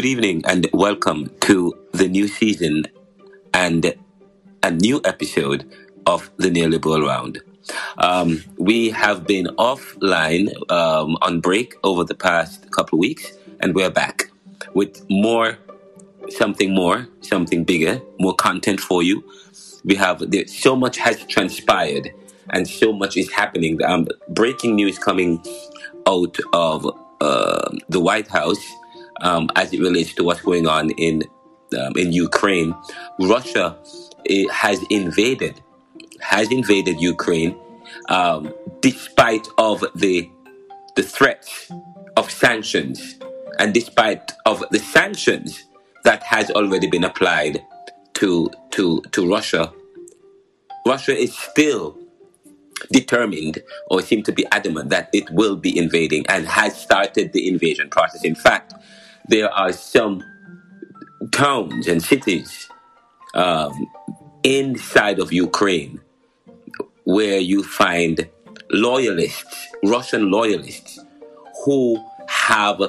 Good evening and welcome to the new season and a new episode of the Neoliberal Round. Um, we have been offline um, on break over the past couple of weeks, and we're back with more, something more, something bigger, more content for you. We have there, so much has transpired, and so much is happening. Um, breaking news coming out of uh, the White House um, as it relates to what's going on in um, in Ukraine. Russia eh, has invaded has invaded Ukraine, um, despite of the the threats of sanctions, and despite of the sanctions that has already been applied to to to Russia. Russia is still determined or seem to be adamant that it will be invading and has started the invasion process. In fact, there are some towns and cities um, inside of Ukraine where you find loyalists, Russian loyalists, who have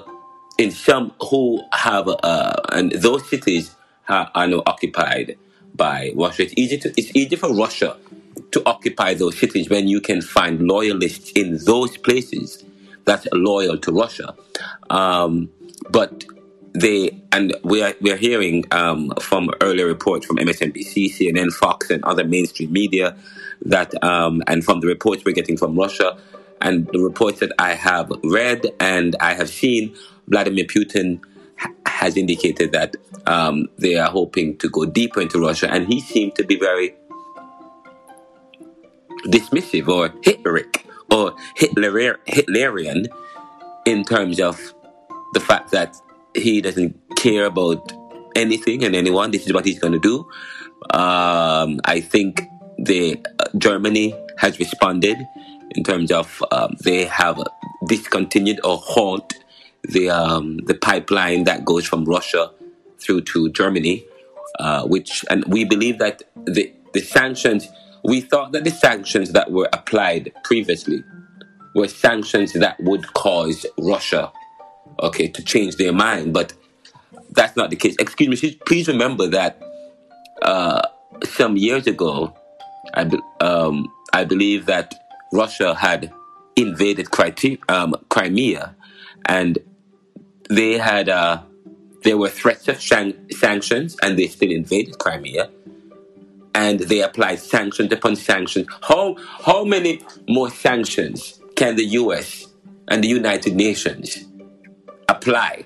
in some who have uh, and those cities are, are now occupied by Russia. It's easy to it's easy for Russia to occupy those cities when you can find loyalists in those places that's loyal to Russia. Um, but they and we are we are hearing um, from earlier reports from MSNBC, CNN, Fox, and other mainstream media that um, and from the reports we're getting from Russia and the reports that I have read and I have seen, Vladimir Putin ha- has indicated that um, they are hoping to go deeper into Russia, and he seemed to be very dismissive or Hitleric or Hitler- Hitlerian in terms of the fact that he doesn't care about anything and anyone. This is what he's going to do. Um, I think the uh, Germany has responded in terms of um, they have discontinued or halt the um, the pipeline that goes from Russia through to Germany, uh, which and we believe that the the sanctions we thought that the sanctions that were applied previously were sanctions that would cause Russia okay to change their mind, but that's not the case. Excuse me, please remember that uh, some years ago I, be- um, I believe that Russia had invaded Crimea, um, Crimea and they had uh, there were threats of shan- sanctions, and they still invaded Crimea, and they applied sanctions upon sanctions. How how many more sanctions can the U.S. and the United Nations apply?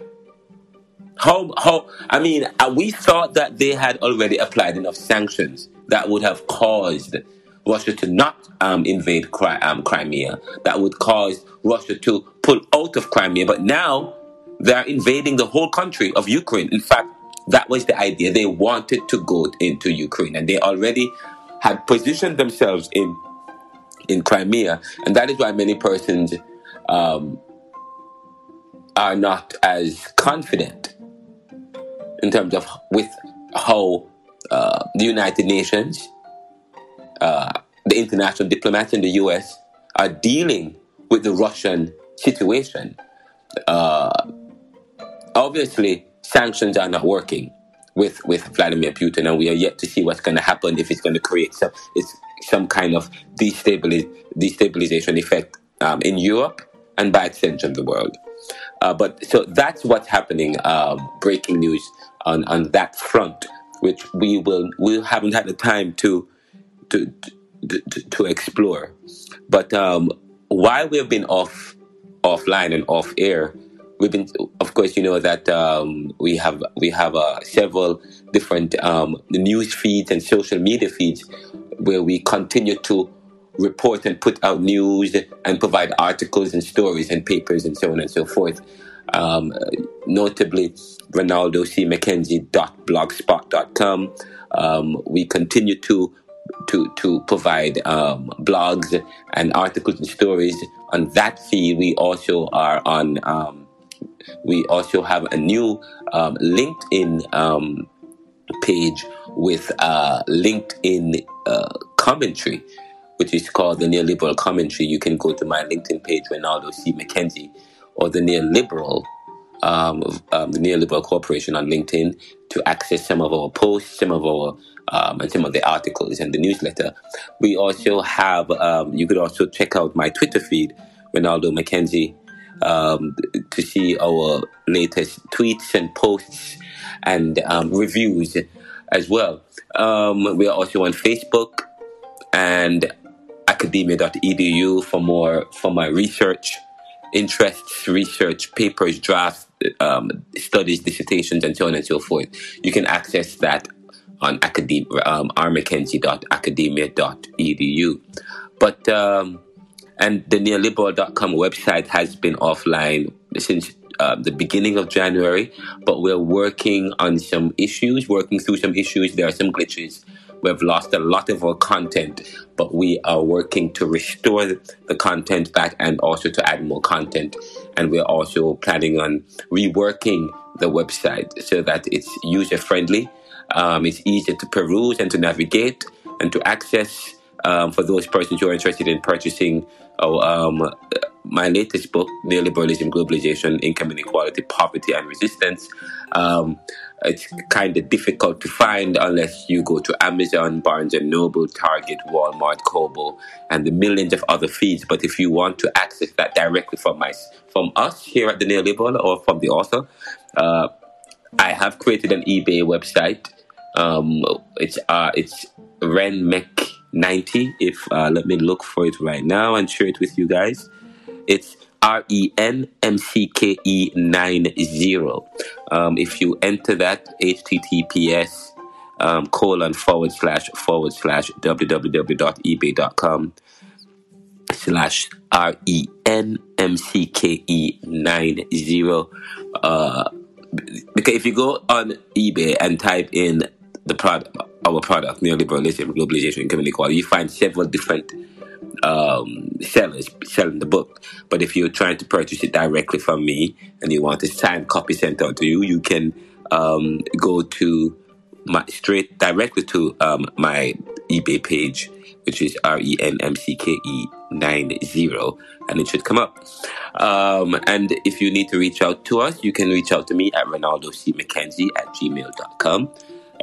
How how I mean, uh, we thought that they had already applied enough sanctions that would have caused Russia to not um, invade um, Crimea, that would cause Russia to pull out of Crimea. But now they're invading the whole country of Ukraine. In fact, that was the idea. They wanted to go into Ukraine, and they already had positioned themselves in in Crimea, and that is why many persons um, are not as confident in terms of with how uh, the United Nations, uh, the international diplomats in the U.S. are dealing with the Russian situation. Uh, obviously, sanctions are not working with, with Vladimir Putin, and we are yet to see what's going to happen if it's going to create some it's some kind of destabiliz- destabilization effect um, in Europe and by extension the world. Uh, but so that's what's happening. Um, breaking news on, on that front, which we will we haven't had the time to to to, to, to explore. But um, while we've been off offline and off air, we've been, of course, you know that um, we have we have uh, several different um, news feeds and social media feeds where we continue to report and put out news and provide articles and stories and papers and so on and so forth. Um, notably, Ronaldo C. McKenzie.blogspot.com. Um, we continue to to to provide um, blogs and articles and stories on that feed. We also are on. Um, we also have a new um, LinkedIn um, page with uh, LinkedIn uh, commentary, which is called the Neoliberal Commentary. You can go to my LinkedIn page, Ronaldo C. McKenzie, or the Neoliberal um, um, the Neoliberal Corporation on LinkedIn to access some of our posts, some of our um, and some of the articles and the newsletter. We also have, um, you could also check out my Twitter feed, Ronaldo McKenzie, um, to see our latest tweets and posts and um, reviews as well. We are also on Facebook and academia.edu for more for my research interests, research papers, drafts, um, studies, dissertations, and so on and so forth. You can access that on academia, um. But, um, and the neoliberal.com website has been offline since uh, the beginning of January, but we're working on some issues, working through some issues. There are some glitches. We've lost a lot of our content, but we are working to restore the content back and also to add more content. And we're also planning on reworking the website so that it's user friendly um, it's easier to peruse and to navigate and to access um, for those persons who are interested in purchasing oh, um, my latest book, Neoliberalism, Globalization, Income Inequality, Poverty and Resistance. Um, it's kind of difficult to find unless you go to Amazon, Barnes and Noble, Target, Walmart, Kobo, and the millions of other feeds. But if you want to access that directly from my from us here at the Neoliberal or from the author, uh, I have created an eBay website um, it's uh, it's ninety. If uh, let me look for it right now and share it with you guys. It's R E N M C K E nine zero. Um, if you enter that HTTPS um, colon forward slash forward slash www.ebay.com slash R E N M C K E nine zero. Uh, because if you go on eBay and type in the product, our product, neoliberalism, globalization, and inequality, you find several different um, sellers selling the book. But if you're trying to purchase it directly from me and you want a signed copy sent out to you, you can um, go to my straight directly to um, my eBay page, which is R E N M C K E nine zero, and it should come up. Um, and if you need to reach out to us, you can reach out to me at Ronaldo C. McKenzie at gmail.com.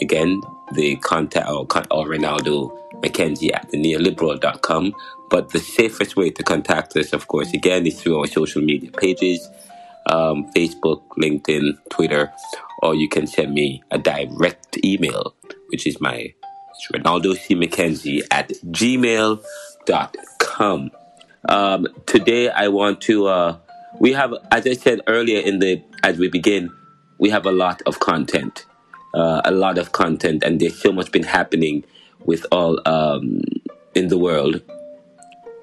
Again, the contact or, or Ronaldo McKenzie at the neoliberal.com. But the safest way to contact us, of course, again, is through our social media pages um, Facebook, LinkedIn, Twitter, or you can send me a direct email, which is my Ronaldo C. McKenzie at gmail.com. Um, today, I want to, uh, we have, as I said earlier in the, as we begin, we have a lot of content uh, a lot of content, and there's so much been happening with all um, in the world.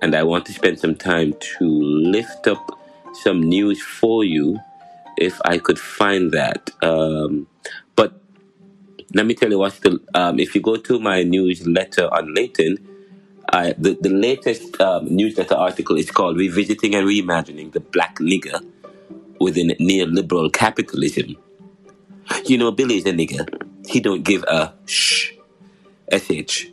And I want to spend some time to lift up some news for you, if I could find that. Um, but let me tell you what's the. Um, if you go to my newsletter on LinkedIn, I, the, the latest um, newsletter article is called Revisiting and Reimagining the Black Nigger Within Neoliberal Capitalism. You know, Billy is a nigga. He don't give a sh, sh,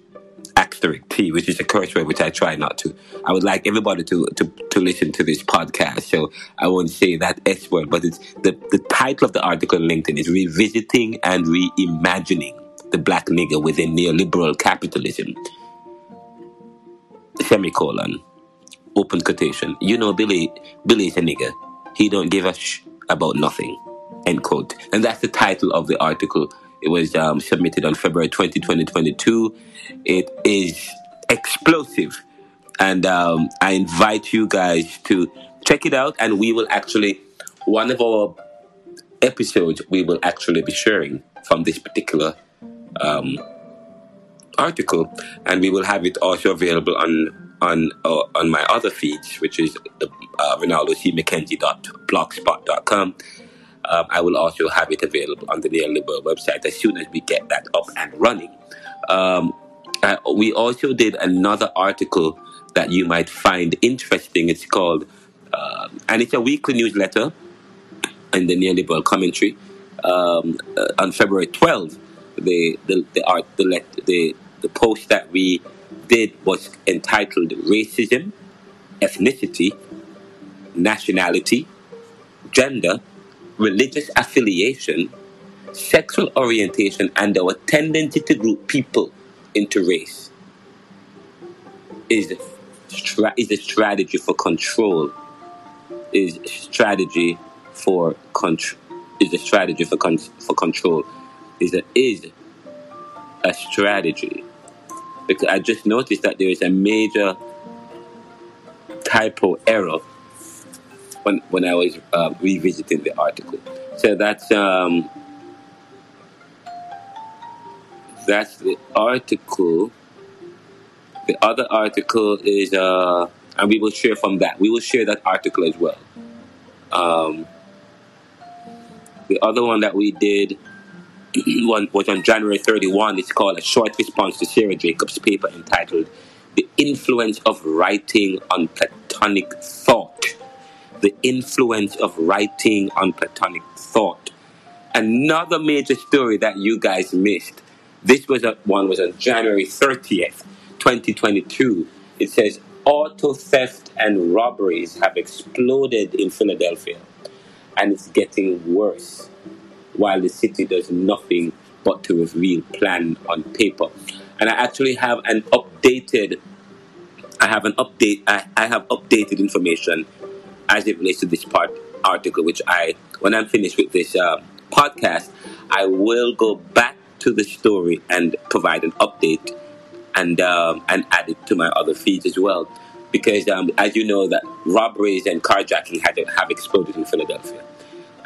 asterisk t, which is a curse word, which I try not to. I would like everybody to, to, to listen to this podcast, so I won't say that s word, but it's the, the title of the article on LinkedIn is Revisiting and Reimagining the Black Nigger Within Neoliberal Capitalism. Semicolon. Open quotation. You know Billy Billy is a nigga. He don't give a sh about nothing end quote. And that's the title of the article. It was um, submitted on February 20, 2022. It is explosive. And um, I invite you guys to check it out. And we will actually, one of our episodes, we will actually be sharing from this particular um, article. And we will have it also available on on uh, on my other feeds, which is the uh, ronaldocmckenzie.blogspot.com um, I will also have it available on the Neoliberal website as soon as we get that up and running. Um, uh, we also did another article that you might find interesting. It's called, uh, and it's a weekly newsletter in the Neoliberal commentary. Um, uh, on February 12th, the the the, art, the, the the post that we did was entitled "Racism, Ethnicity, Nationality, Gender, religious affiliation, sexual orientation, and our tendency to group people into race is stra- is a strategy for control. Is strategy for control. Is a strategy for con- for control. Is a is a strategy because I just noticed that there is a major typo error when when I was uh, revisiting the article. So that's um, that's the article. The other article is, uh, and we will share from that. We will share that article as well. Um, the other one that we did was on January 31. It's called a short response to Sarah Jacobs' paper entitled "The Influence of Writing on Platonic Thought." The influence of writing on Platonic thought. Another major story that you guys missed. This was a, one was on January 30th, 2022. It says auto theft and robberies have exploded in Philadelphia, and it's getting worse while the city does nothing but to reveal plan on paper. And I actually have an updated I have an update I, I have updated information as it relates to this part article, which I when I'm finished with this uh, podcast, I will go back to the story and provide an update and um, and add it to my other feeds as well. Because um, as you know, that robberies and carjacking had, have exploded in Philadelphia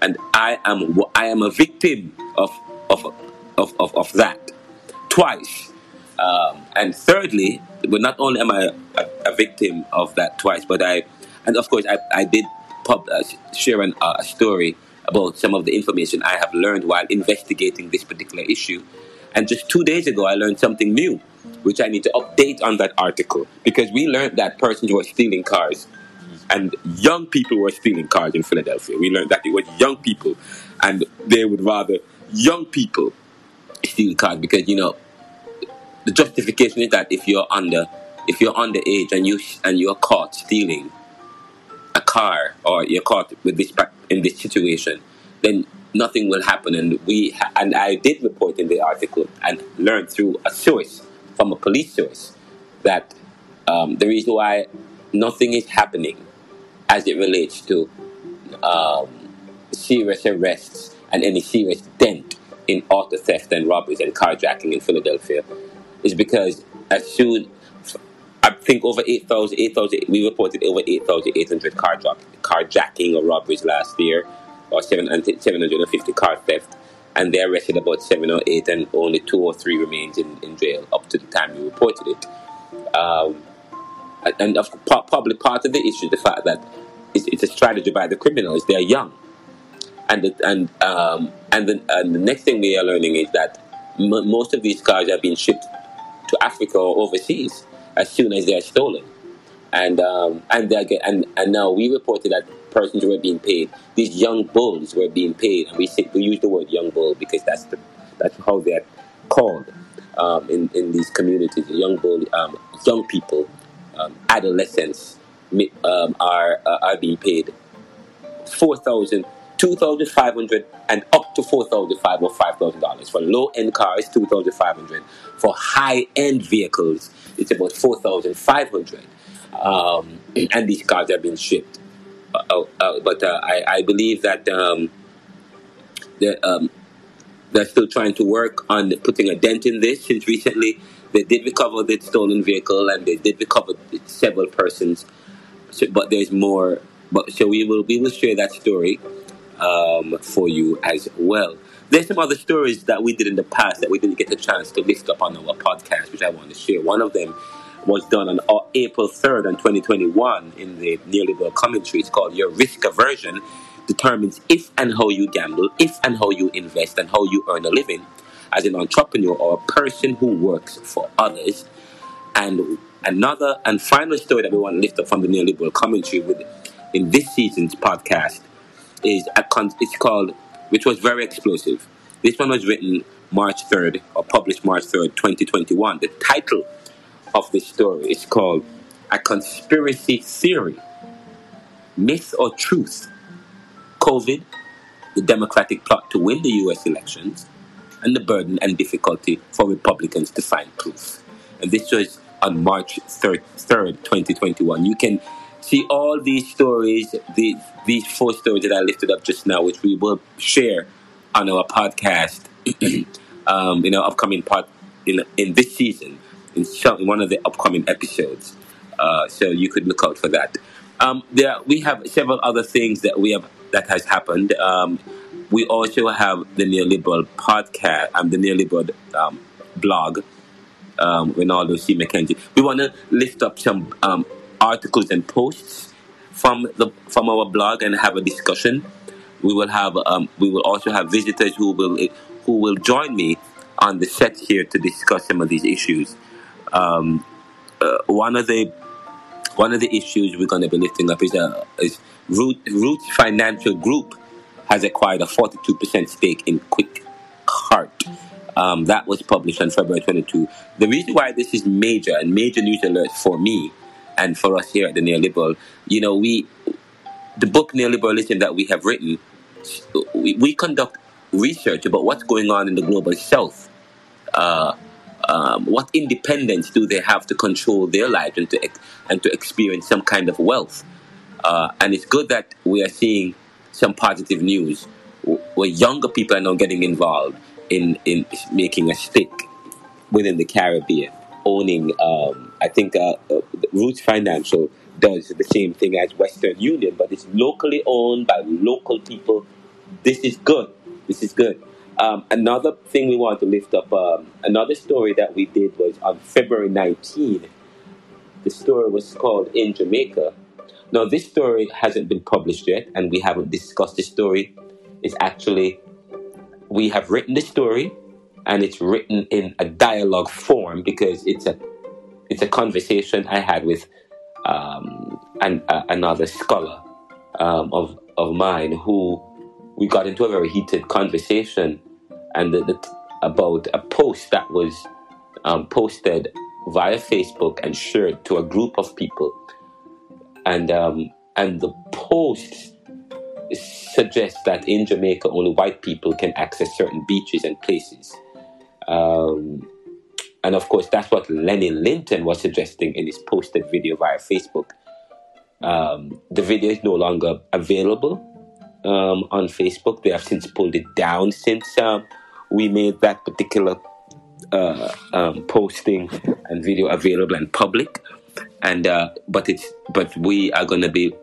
and I am I am a victim of of of, of, of that twice. Um, and thirdly, but not only am I a, a, victim of that twice, but I, and of course, I, I did pub, uh, share an, uh, a story about some of the information I have learned while investigating this particular issue. And just two days ago, I learned something new, which I need to update on that article because we learned that persons were stealing cars and young people were stealing cars in Philadelphia. We learned that it was young people, and they would rather young people steal cars because you know the justification is that if you're under if you're underage and you and you're caught stealing car or you're caught with this in this situation, then nothing will happen. And we and I did report in the article and learned through a source from a police source that um, the reason why nothing is happening as it relates to um, serious arrests and any serious dent in auto theft and robberies and carjacking in Philadelphia is because as soon I think over 8,000, 8, we reported over 8,800 carjack, carjacking or robberies last year, or 750 car theft, and they arrested about 7 or 8, and only 2 or 3 remains in, in jail up to the time we reported it. Um, and of, probably part of the issue is the fact that it's, it's, a strategy by the criminals. They are young, and the, and um, and the, and the next thing we are learning is that m- most of these cars are being shipped to Africa or overseas as soon as they are stolen, and um, and they get and and now we reported that persons were being paid. These young bulls were being paid, and we say, we use the word young bull because that's the that's how they're called um, in in these communities. Young bull, um, young people um, adolescents um, are uh, are being paid four thousand, two thousand five hundred, and up to four thousand five or five thousand dollars for low end cars, two thousand five hundred. For high end vehicles, it's about four thousand five hundred. Um, and these cars have been shipped. Uh, uh, uh but uh, I, I, believe that um, um, they're still trying to work on putting a dent in this. Since recently, they did recover the stolen vehicle and they did recover several persons. So, but there's more. But so we will we will share that story um, for you as well. There's some other stories that we did in the past that we didn't get a chance to lift up on our podcast, which I want to share. One of them was done on April 3rd, in 2021, in the neoliberal commentary. It's called Your Risk Aversion Determines If and How You Gamble, If and How You Invest, and How You Earn a Living as an entrepreneur or a person who works for others. And another and final story that we want to lift up from the neoliberal commentary with in this season's podcast is a con- it's called which was very explosive. This one was written March 3rd or published March 3rd, 2021. The title of this story is called A Conspiracy Theory Myth or Truth COVID the Democratic plot to win the U.S. elections, and the burden and difficulty for Republicans to find proof. And this was on March 3rd, 3rd 2021. You can see all these stories, these, these four stories that I lifted up just now, which we will share on our podcast um, in our upcoming part in, in this season, in, some, one of the upcoming episodes. Uh, so you could look out for that. Um, there, we have several other things that we have that has happened. Um, we also have the neoliberal podcast and um, the neoliberal um, blog. Um, Ronaldo C. McKenzie. We want to lift up some um, articles and posts from the from our blog and have a discussion. We will have um, we will also have visitors who will who will join me on the set here to discuss some of these issues. Um, uh, one of the one of the issues we're going to be lifting up is, uh, is Root, Roots Financial Group has acquired a 42% stake in Quick Cart. Um, that was published on February 22. The reason why this is major and major news alert for me and for us here at the Neoliberal, you know, we the book Neoliberalism that we have written, we, we conduct research about what's going on in the global south. Uh, um, what independence do they have to control their lives and to and to experience some kind of wealth? Uh, and it's good that we are seeing some positive news where younger people are now getting involved in in making a stick within the Caribbean, owning. Um, I think uh, uh, Roots Financial does the same thing as Western Union, but it's locally owned by local people. This is good. This is good. Um, another thing we want to lift up, um, another story that we did was on February 19. The story was called In Jamaica. Now, this story hasn't been published yet, and we haven't discussed the story. It's actually, we have written the story, and it's written in a dialogue form because it's a it's a conversation I had with um, an, uh, another scholar um, of of mine who we got into a very heated conversation and the, the, about a post that was um, posted via Facebook and shared to a group of people, and um, and the post suggests that in Jamaica only white people can access certain beaches and places. Um, and of course, that's what Lenny Linton was suggesting in his posted video via Facebook. Um, the video is no longer available um, on Facebook. They have since pulled it down since um, we made that particular uh, um, posting and video available and public. And uh, but it's but we are going to be.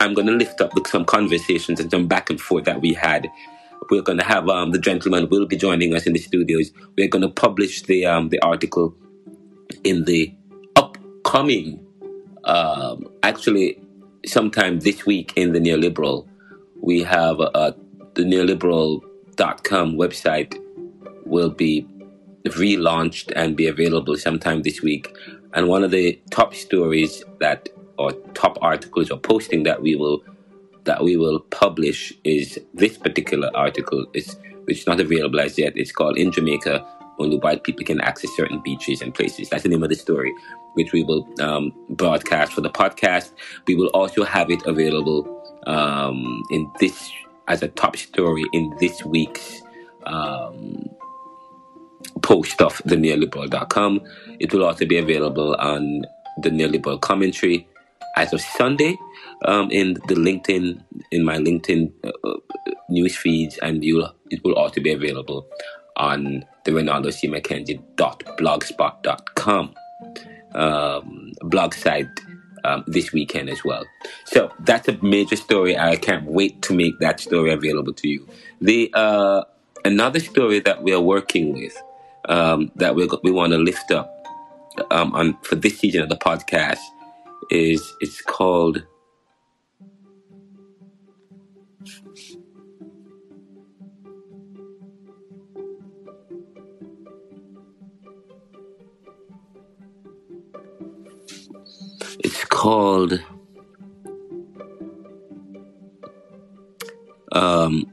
I'm going to lift up some conversations and some back and forth that we had. We're going to have um, the gentleman will be joining us in the studios. We're going to publish the um, the article in the upcoming, um, actually, sometime this week in the Neoliberal. We have uh, the neoliberal.com website will be relaunched and be available sometime this week. And one of the top stories that, or top articles or posting that we will that we will publish is this particular article. It's which is not available as yet. It's called "In Jamaica, Only White People Can Access Certain Beaches and Places." That's the name of the story, which we will um, broadcast for the podcast. We will also have it available um, in this as a top story in this week's um, post of the neoliberal.com. It will also be available on the neoliberal commentary as of Sunday um, in the LinkedIn, in my LinkedIn uh, uh news feeds, and you'll, it will also be available on the Ronaldo C. McKenzie.blogspot.com um, blog site um, this weekend as well. So that's a major story. I can't wait to make that story available to you. The uh, another story that we are working with um, that we we want to lift up um, on for this season of the podcast is it's called. It's called um,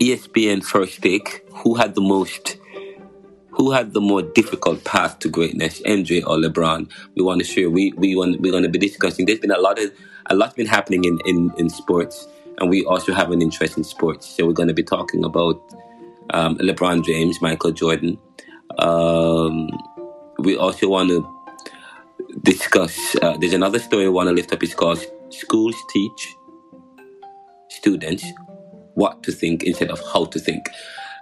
ESPN First Take. Who had the most who had the more difficult path to greatness, MJ or LeBron? We want to share. We we want we're going to be discussing. There's been a lot of a lot's been happening in in in sports and we also have an interest in sports. So we're going to be talking about um, LeBron James, Michael Jordan. Um, we also want to discuss. Uh, there's another story I want to lift up. It's called "Schools Teach Students What to Think Instead of How to Think."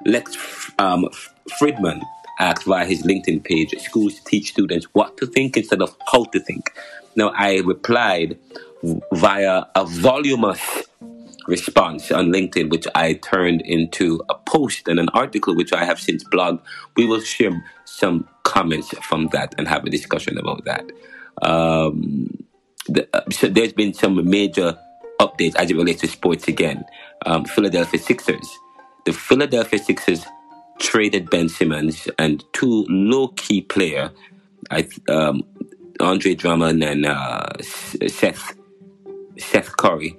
Lex um, Fridman asked via his LinkedIn page, "Schools teach students what to think instead of how to think." Now I replied via a voluminous response on LinkedIn, which I turned into a post and an article, which I have since blogged. We will share some comments from that and have a discussion about that. Um, the, uh, so there's been some major updates as it relates to sports again. Um, Philadelphia Sixers. The Philadelphia Sixers traded Ben Simmons and two low key player, I, um, Andre Drummond and uh, Seth Seth Curry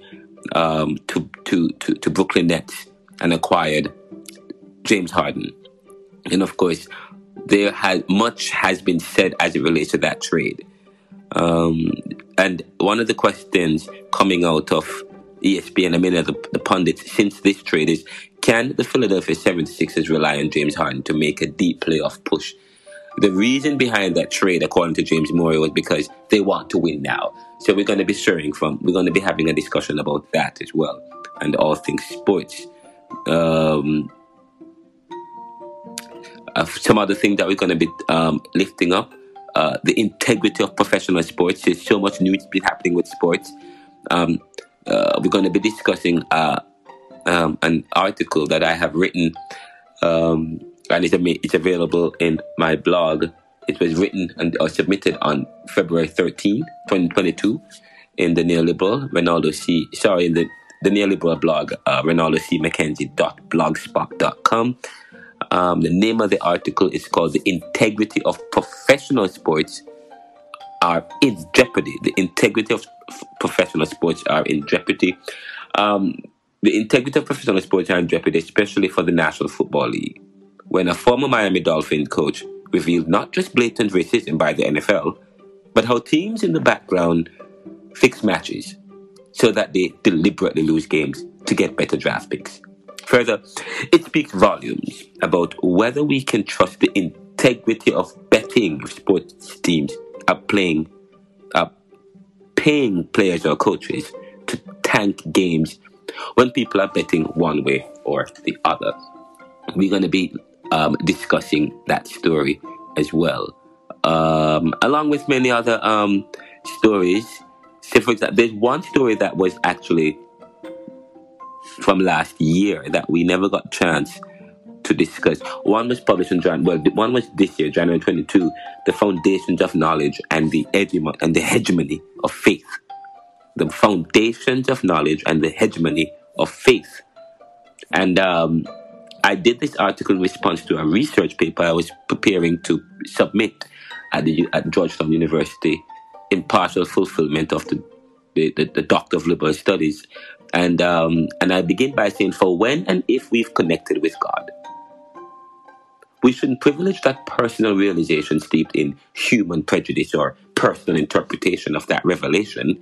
um, to, to, to, to Brooklyn Nets and acquired James Harden. And of course, there has much has been said as it relates to that trade. Um, and one of the questions coming out of ESPN many of the, the pundits since this trade is can the Philadelphia 76ers rely on James Harden to make a deep playoff push? The reason behind that trade, according to James Morey, was because they want to win now. So we're going to be sharing from, we're going to be having a discussion about that as well, and all things sports. Um, uh, some other things that we're going to be um, lifting up uh, the integrity of professional sports. There's so much news been happening with sports. Um, uh, we're going to be discussing uh, um, an article that I have written, um, and it's, it's available in my blog it was written and submitted on February 13, 2022, in the neoliberal Ronaldo C. Sorry, in the the neoliberal blog, uh, Ronaldo C. McKenzie.blogspot.com. Um, the name of the article is called "The Integrity of Professional Sports Are in Jeopardy." The integrity of professional sports are in jeopardy. Um, the integrity of professional sports are in jeopardy, especially for the National Football League. When a former Miami Dolphin coach revealed not just blatant racism by the NFL, but how teams in the background fix matches so that they deliberately lose games to get better draft picks. Further, it speaks volumes about whether we can trust the integrity of betting sports teams are playing, are paying players or coaches to tank games when people are betting one way or the other. We're going to be um, discussing that story as well, um, along with many other um, stories. Say, for example, there's one story that was actually from last year that we never got chance to discuss. One was published in Jan. Well, one was this year, January 22. The foundations of knowledge and the and the hegemony of faith. The foundations of knowledge and the hegemony of faith. And um, I did this article in response to a research paper I was preparing to submit at, the, at Georgetown University in partial fulfillment of the, the, the, the Doctor of Liberal Studies. And, um, and I begin by saying, for when and if we've connected with God, we shouldn't privilege that personal realization steeped in human prejudice or personal interpretation of that revelation,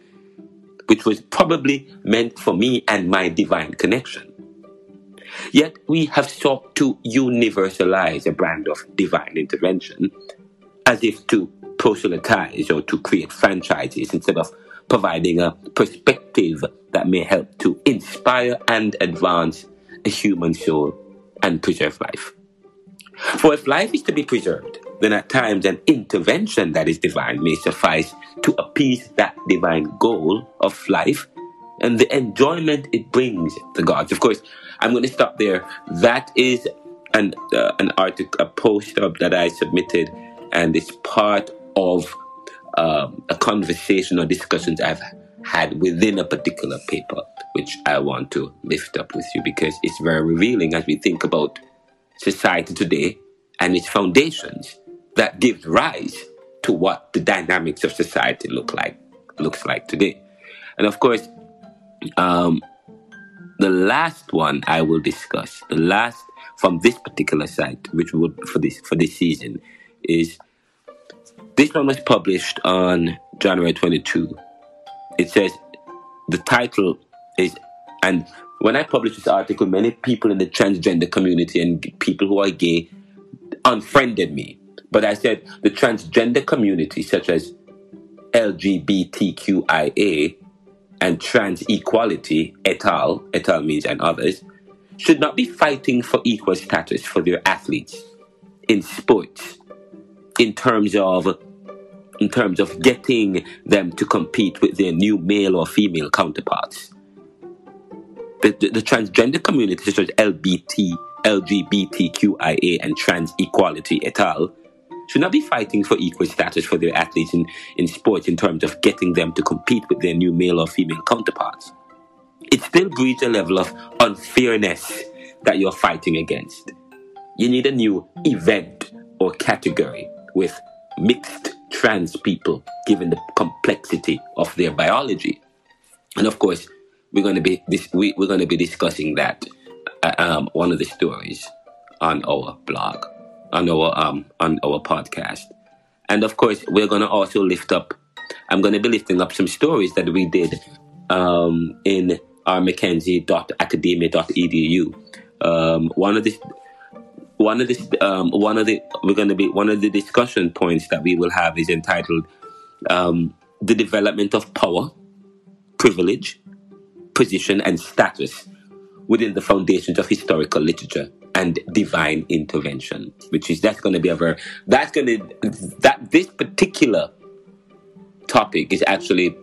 which was probably meant for me and my divine connection. Yet we have sought to universalize a brand of divine intervention as if to proselytize or to create franchises instead of providing a perspective that may help to inspire and advance a human soul and preserve life. For if life is to be preserved, then at times an intervention that is divine may suffice to appease that divine goal of life and the enjoyment it brings the gods. Of course, I'm going to stop there. That is an uh, an article, a post up that I submitted, and it's part of um, a conversation or discussions I've had within a particular paper, which I want to lift up with you because it's very revealing as we think about society today and its foundations that gives rise to what the dynamics of society look like looks like today. And of course, um, the last one I will discuss, the last from this particular site, which would for this for this season, is this one was published on January 22. It says the title is And when I published this article, many people in the transgender community and people who are gay unfriended me. But I said the transgender community, such as LGBTQIA and trans equality, et al., et al. means and others, should not be fighting for equal status for their athletes in sports in terms of in terms of getting them to compete with their new male or female counterparts. The, the, the transgender community, such as LBT, LGBTQIA, and trans equality et al., should not be fighting for equal status for their athletes in, in sports in terms of getting them to compete with their new male or female counterparts. It still breeds a level of unfairness that you're fighting against. You need a new event or category with mixed trans people, given the complexity of their biology. And of course, we're going to be this, we, we're going to be discussing that uh, um, one of the stories on our blog, on our um, on our podcast, and of course, we're going to also lift up. I'm going to be lifting up some stories that we did um, in our McKenzie.academia.edu. Um, one of the one of the um, one of the we're to be one of the discussion points that we will have is entitled um, "The Development of Power, Privilege, Position, and Status Within the Foundations of Historical Literature and Divine Intervention," which is that's going to be a very that's going to that this particular topic is actually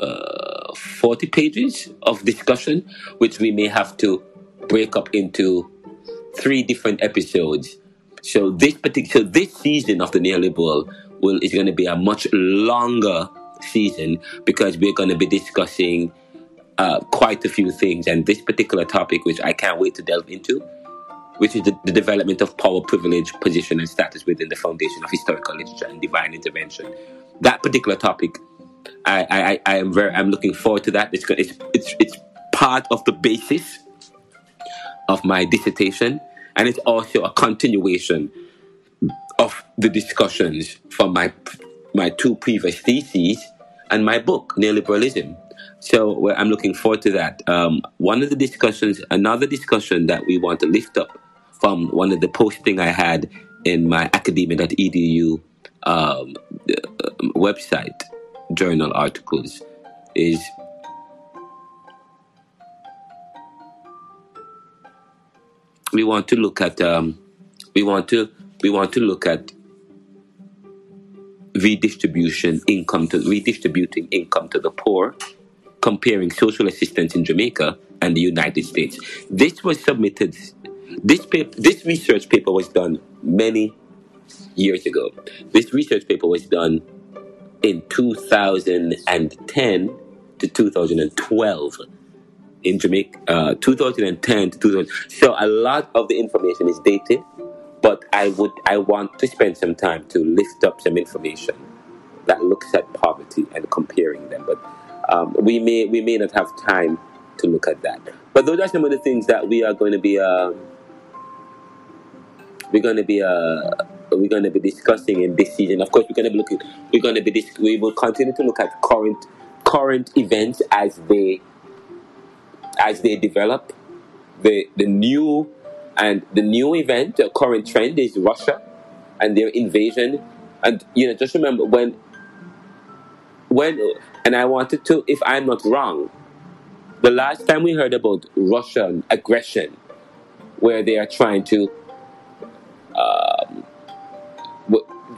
uh, 40 pages of discussion, which we may have to break up into three different episodes. So this particular, so this season of the neoliberal will is going to be a much longer season because we're going to be discussing uh, quite a few things, and this particular topic, which I can't wait to delve into, which is the, the, development of power, privilege, position, and status within the foundation of historical literature and divine intervention. That particular topic, I, I, I am very, I'm looking forward to that. It's, it's, it's, it's part of the basis of my dissertation, and it's also a continuation of the discussions from my my two previous theses and my book, Neoliberalism. So I'm looking forward to that. Um, one of the discussions, another discussion that we want to lift up from one of the posting I had in my academia.edu um, website journal articles is we want to look at um, we want to we want to look at redistribution income to redistributing income to the poor, comparing social assistance in Jamaica and the United States. This was submitted. This paper, this research paper was done many years ago. This research paper was done in 2010 to 2012 in Jamaica, uh, 2010 to 2000. So a lot of the information is dated, but I would I want to spend some time to lift up some information that looks at poverty and comparing them. But um, we may we may not have time to look at that. But those are some of the things that we are going to be uh, we're going to be uh, we're going to be discussing in this season. Of course, we're going to be looking. We're going to be dis- we will continue to look at current current events as they as they develop. The the new and the new event, the current trend is Russia and their invasion. And you know, just remember when when and I wanted to, if I'm not wrong, the last time we heard about Russian aggression, where they are trying to, um,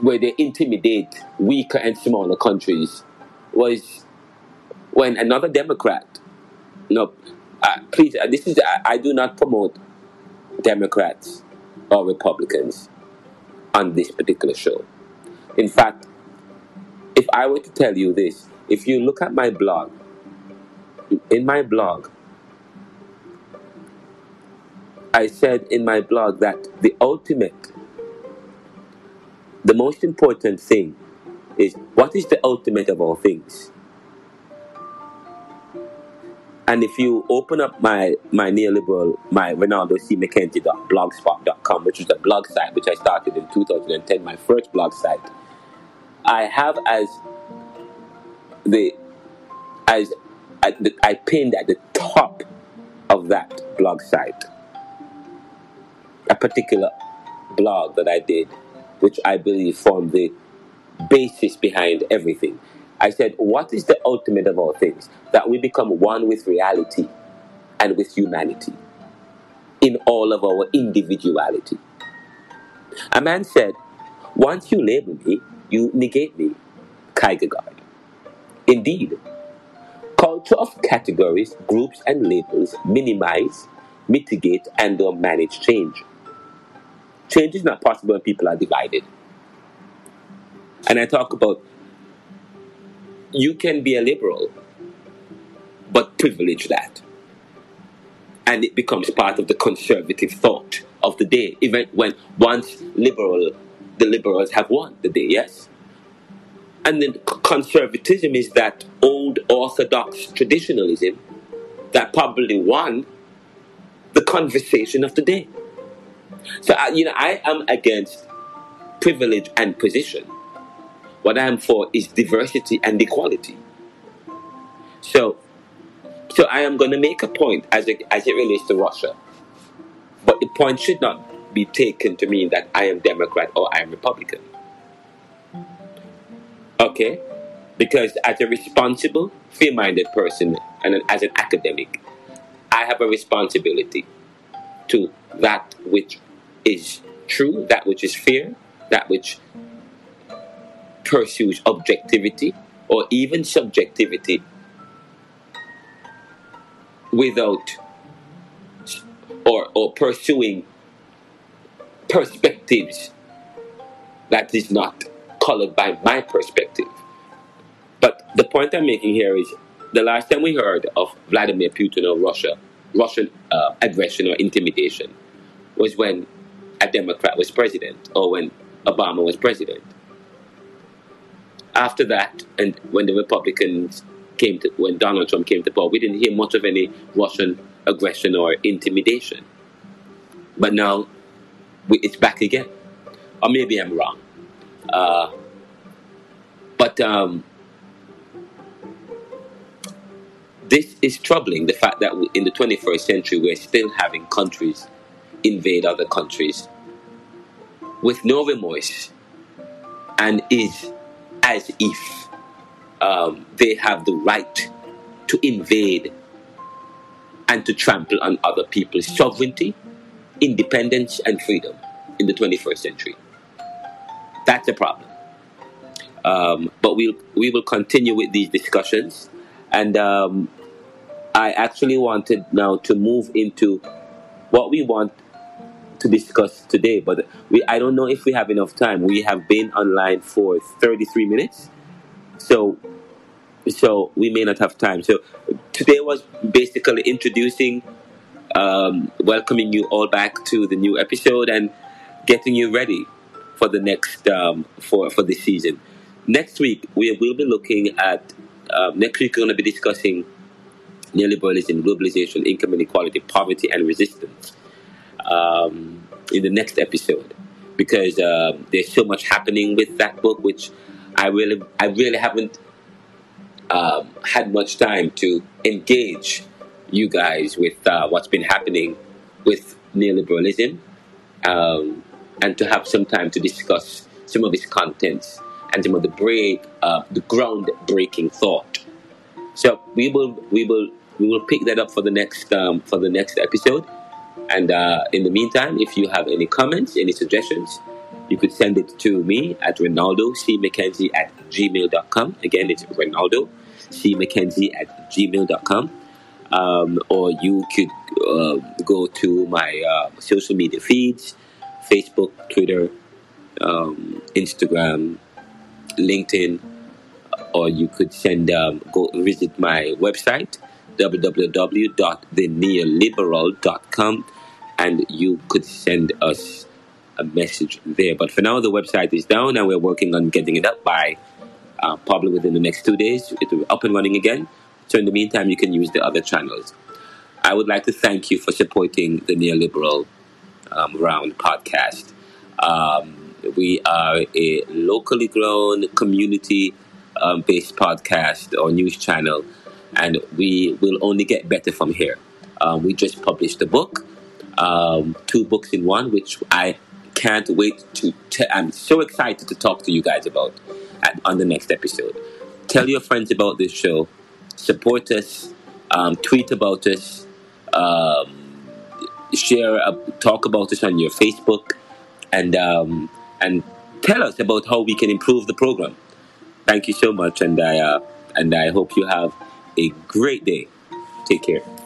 where they intimidate weaker and smaller countries, was when another Democrat, no, uh, please, uh, this is I, I do not promote Democrats or Republicans on this particular show. In fact, I were to tell you this, if you look at my blog, in my blog, I said in my blog that the ultimate, the most important thing is what is the ultimate of all things? And if you open up my my neoliberal, my Ronaldo C. McKenzie.blogspot.com, which is a blog site which I started in 2010, my first blog site, I have as the as I, I pinned at the top of that blog site a particular blog that I did, which I believe formed the basis behind everything. I said, What is the ultimate of all things? That we become one with reality and with humanity in all of our individuality. A man said, Once you label me, you negate me. Kierkegaard. Indeed, culture of categories, groups, and labels minimize, mitigate, and or manage change. Change is not possible when people are divided. And I talk about you can be a liberal, but privilege that. And it becomes part of the conservative thought of the day, even when once liberal, the liberals have won the day, yes? And then conservatism is that old orthodox traditionalism that probably won the conversation of the day. So, uh, you know, I am against privilege and position. What I am for is diversity and equality. So, so I am going to make a point as it, as it relates to Russia. But the point should not be taken to mean that I am Democrat or I am Republican. Okay? Because as a responsible, fair minded person and as an academic, I have a responsibility to that which is true, that which is fair, that which pursues objectivity or even subjectivity without or, or pursuing perspectives that is not colored by my perspective. But the point I'm making here is the last time we heard of Vladimir Putin or Russia, Russian uh, aggression or intimidation was when a Democrat was president or when Obama was president. After that, and when the Republicans came to, when Donald Trump came to power, we didn't hear much of any Russian aggression or intimidation. But now it's back again. Or maybe I'm wrong. Uh, but um, this is troubling the fact that in the 21st century we're still having countries invade other countries with no remorse and is as if um, they have the right to invade and to trample on other people's sovereignty, independence, and freedom in the 21st century. That's a problem. Um, but we'll, we will continue with these discussions. And um, I actually wanted now to move into what we want to discuss today. But we, I don't know if we have enough time. We have been online for 33 minutes. So, so we may not have time. So today was basically introducing, um, welcoming you all back to the new episode and getting you ready for the next um, for for the season. Next week we will be looking at. Um, next week we're going to be discussing neoliberalism, globalization, income inequality, poverty, and resistance. Um, in the next episode, because uh, there's so much happening with that book, which I really, I really haven't um, had much time to engage you guys with uh, what's been happening with neoliberalism. Um, and to have some time to discuss some of its contents and some of the break, uh, the ground-breaking thought. So we will we will we will pick that up for the next um, for the next episode. And uh, in the meantime, if you have any comments, any suggestions, you could send it to me at Ronaldo C McKenzie at gmail.com. Again, it's Ronaldo C McKenzie at gmail.com. Um, or you could uh, go to my uh, social media feeds Facebook, Twitter, um, Instagram, LinkedIn, or you could send um, go visit my website www.theneoliberal.com and you could send us a message there. But for now, the website is down and we're working on getting it up by uh, probably within the next two days. It will be up and running again. So in the meantime, you can use the other channels. I would like to thank you for supporting the neoliberal um, Round podcast. Um, we are a locally grown, community um, based podcast or news channel and we will only get better from here. Um, we just published a book, um, two books in one, which I can't wait to. i I'm so excited to talk to you guys about at, on the next episode. Tell your friends about this show. Support us. Um, tweet about us. Um, share, uh, talk about us on your Facebook, and um, and tell us about how we can improve the program. Thank you so much, and I uh, and I hope you have a great day. Take care.